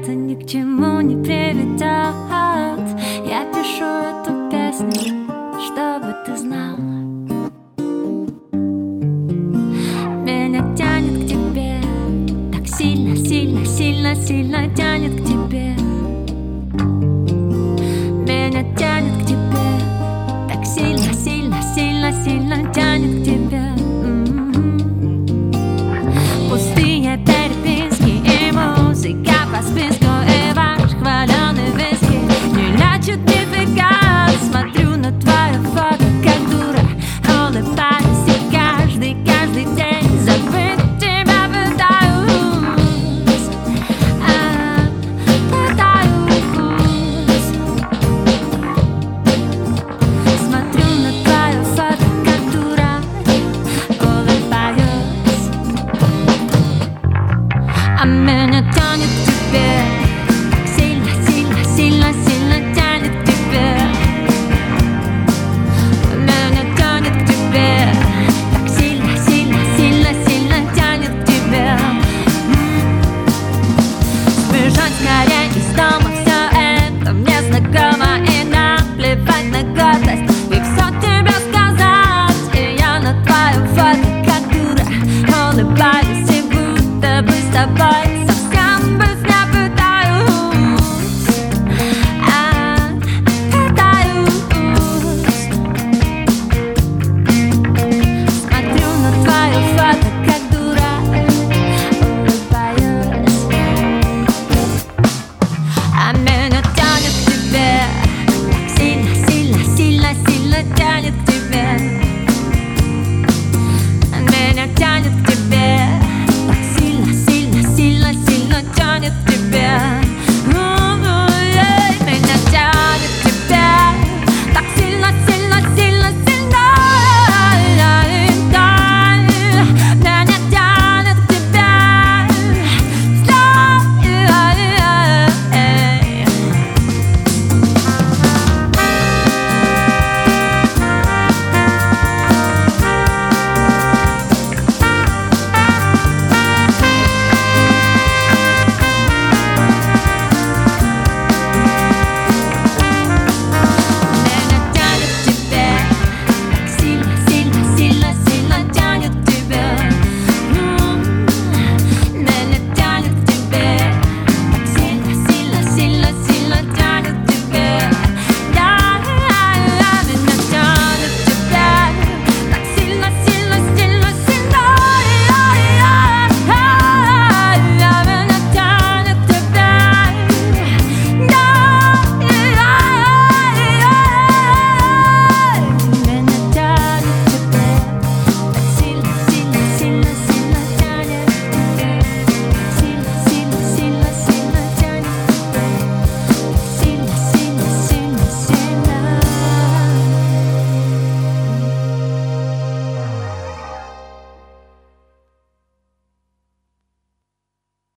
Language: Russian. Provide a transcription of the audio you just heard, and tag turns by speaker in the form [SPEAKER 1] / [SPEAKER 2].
[SPEAKER 1] это ни к чему не приведет Я пишу эту песню, чтобы ты знал. Меня тянет к тебе Так сильно, сильно, сильно, сильно тянет к тебе. I'm in a tunnel.